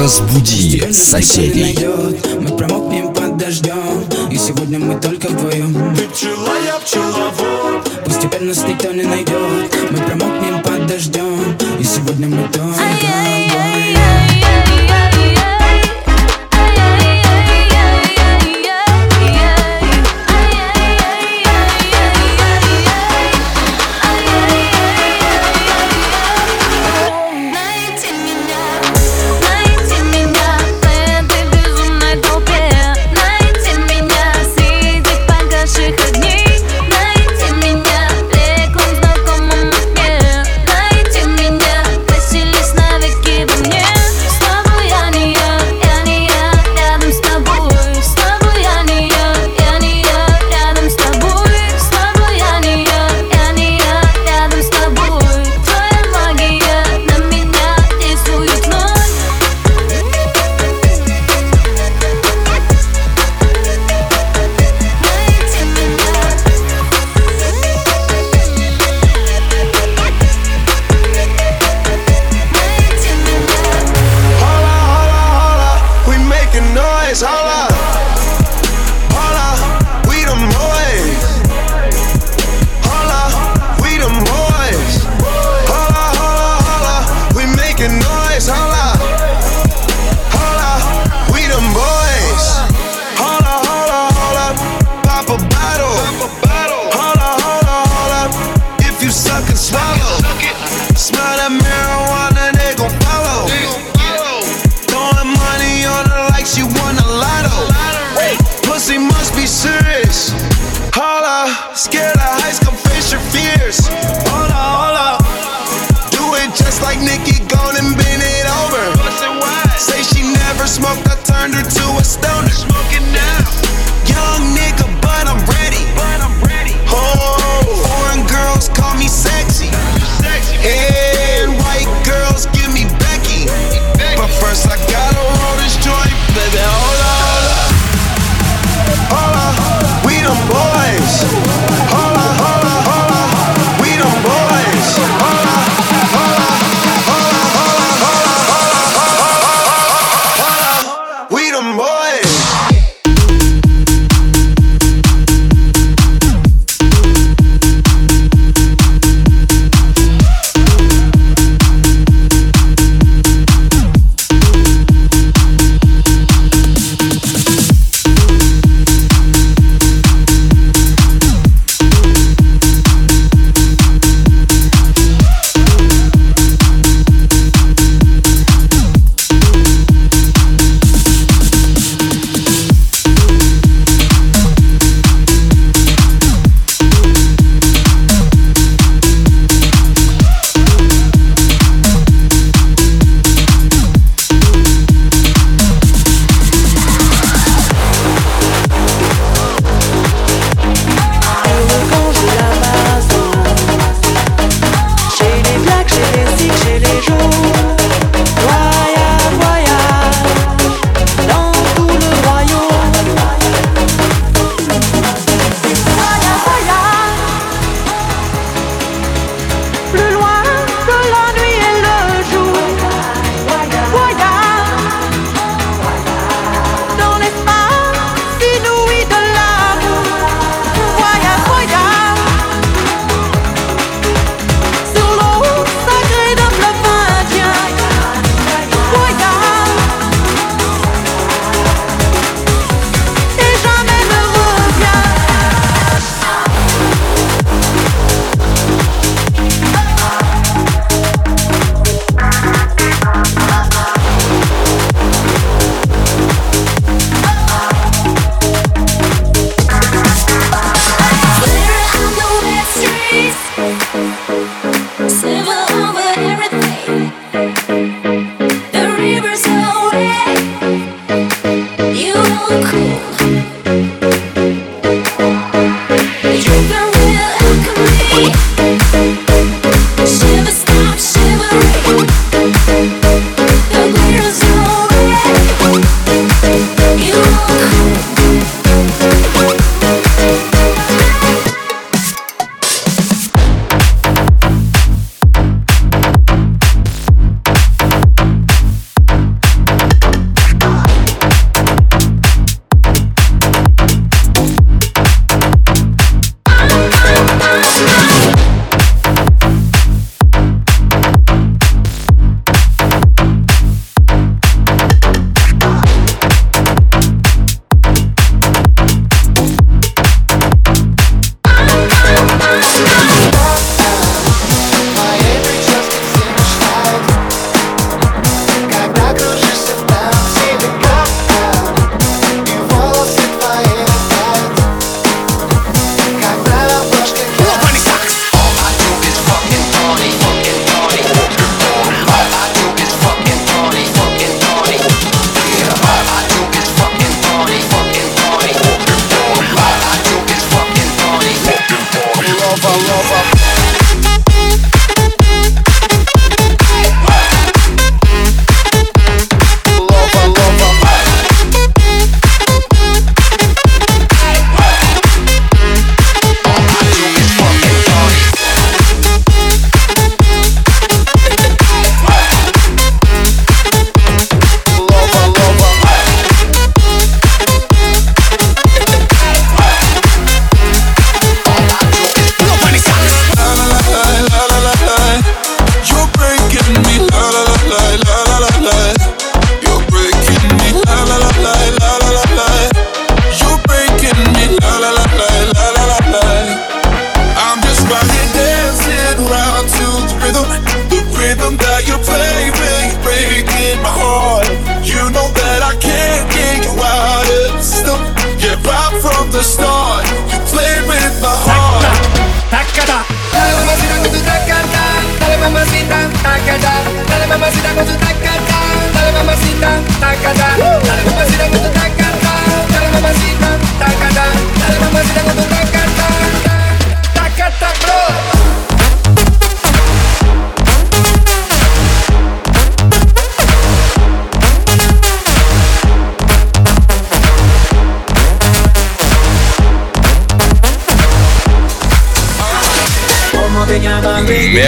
Разбуди соседей. Мы промокнем под дождем И сегодня мы только вдвоем Ты пчела, я пчеловод. Пусть теперь нас никто не найдет Мы промокнем под дождем И сегодня мы только вдвоем smoked, I turned her to a stoner. Smoking now. Young nigga, but I'm ready. Oh, foreign girls call me sexy. And white girls give me Becky. But first I gotta roll this joint, baby. cool.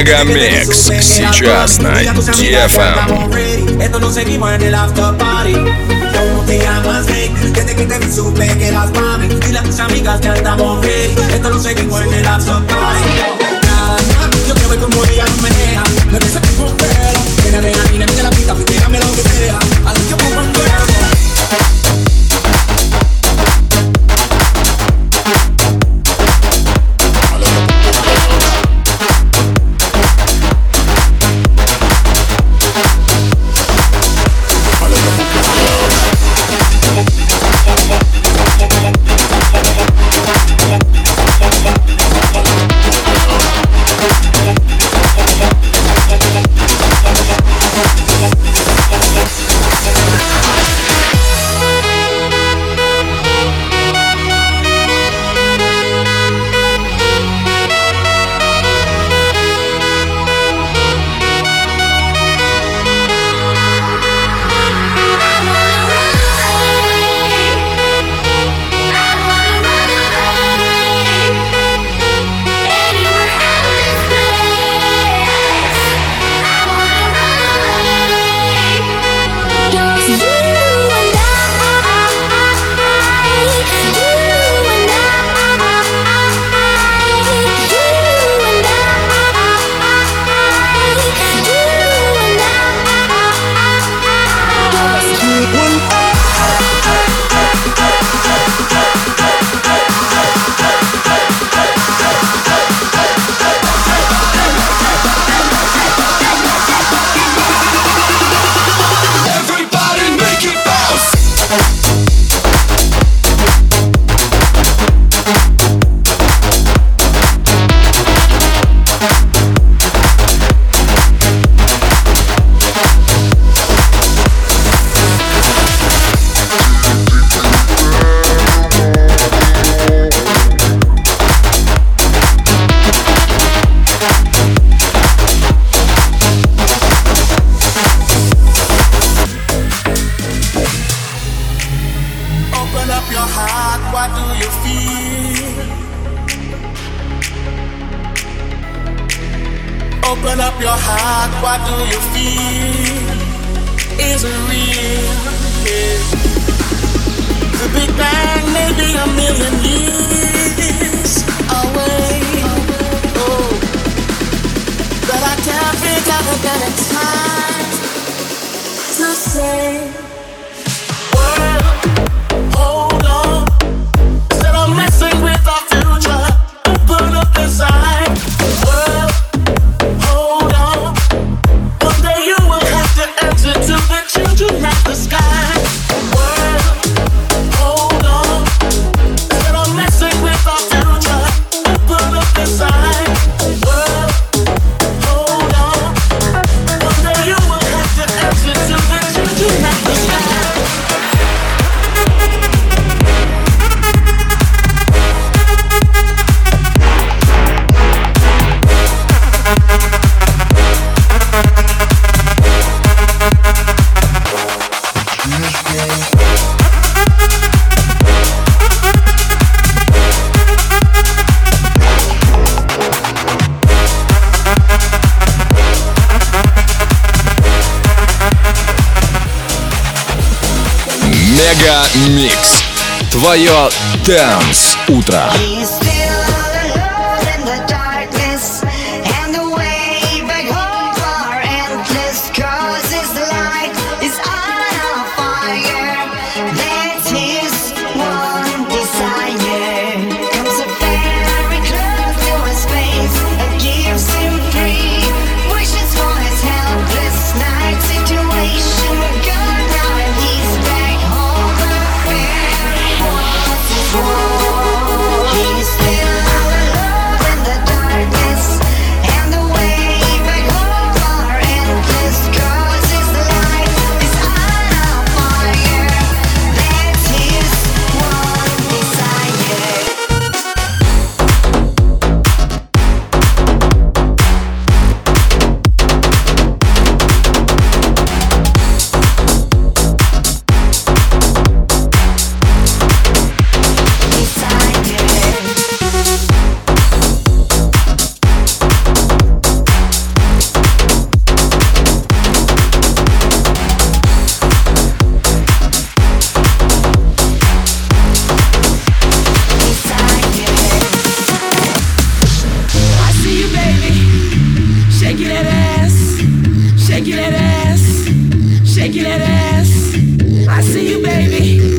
Мегамикс сейчас на DFM. Esto no seguimos en el after party. ¿Cómo te llamas, Nick? Desde que te vi supe que eras mami. Dile a tus amigas que andamos bien. Esto no seguimos en el after party. Nada, yo te veo como ella no me deja. Me dice que say. твое Dance утро. Чистый I see you, baby.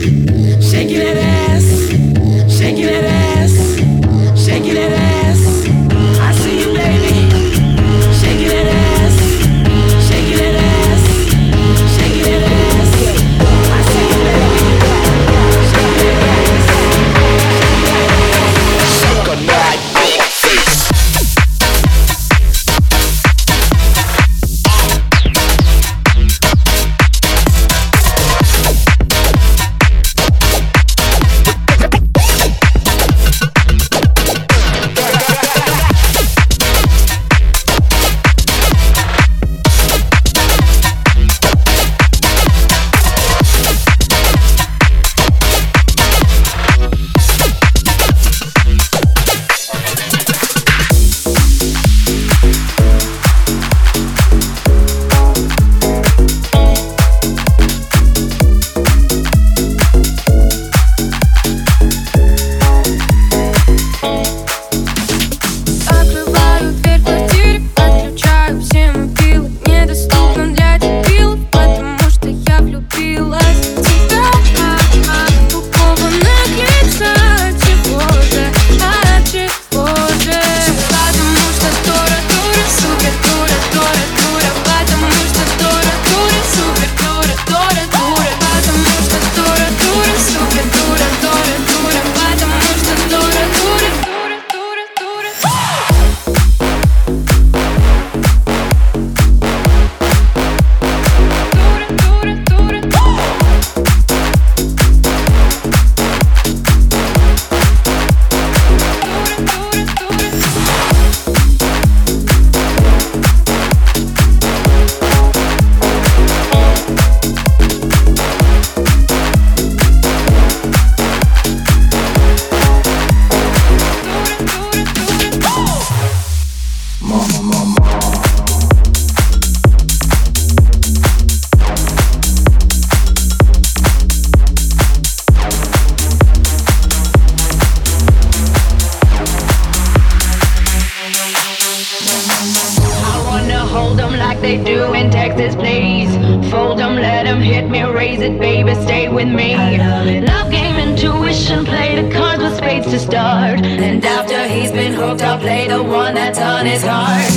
Well, in love game, intuition play the cards with spades to start. And after he's been hooked, I'll play the one that's on his heart.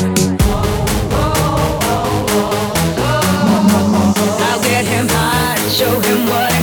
I'll get him hot, show him what.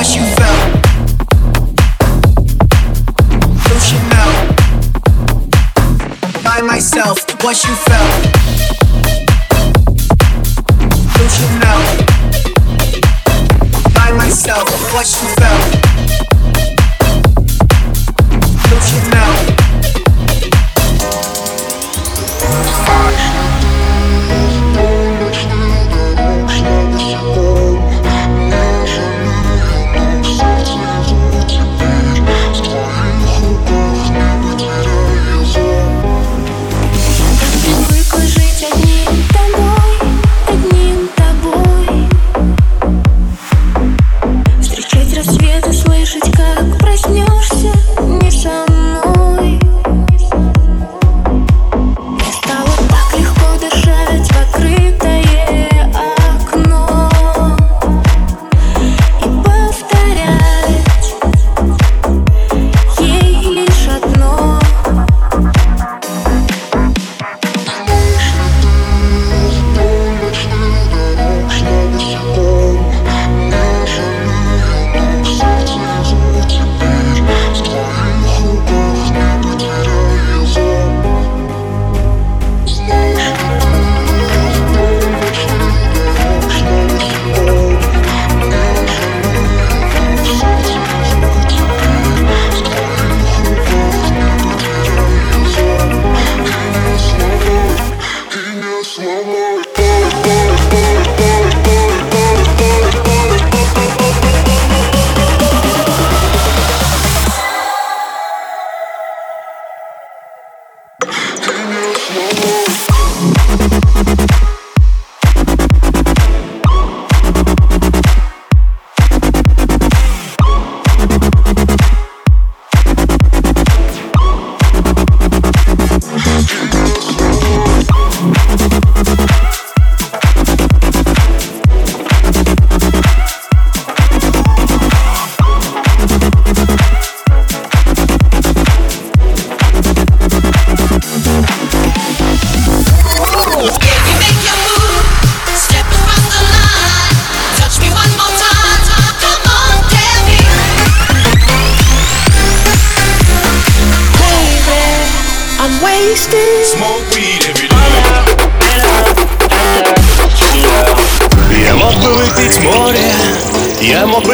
what you felt. Don't you know? By myself, what you felt. Don't you know? By myself, what you felt.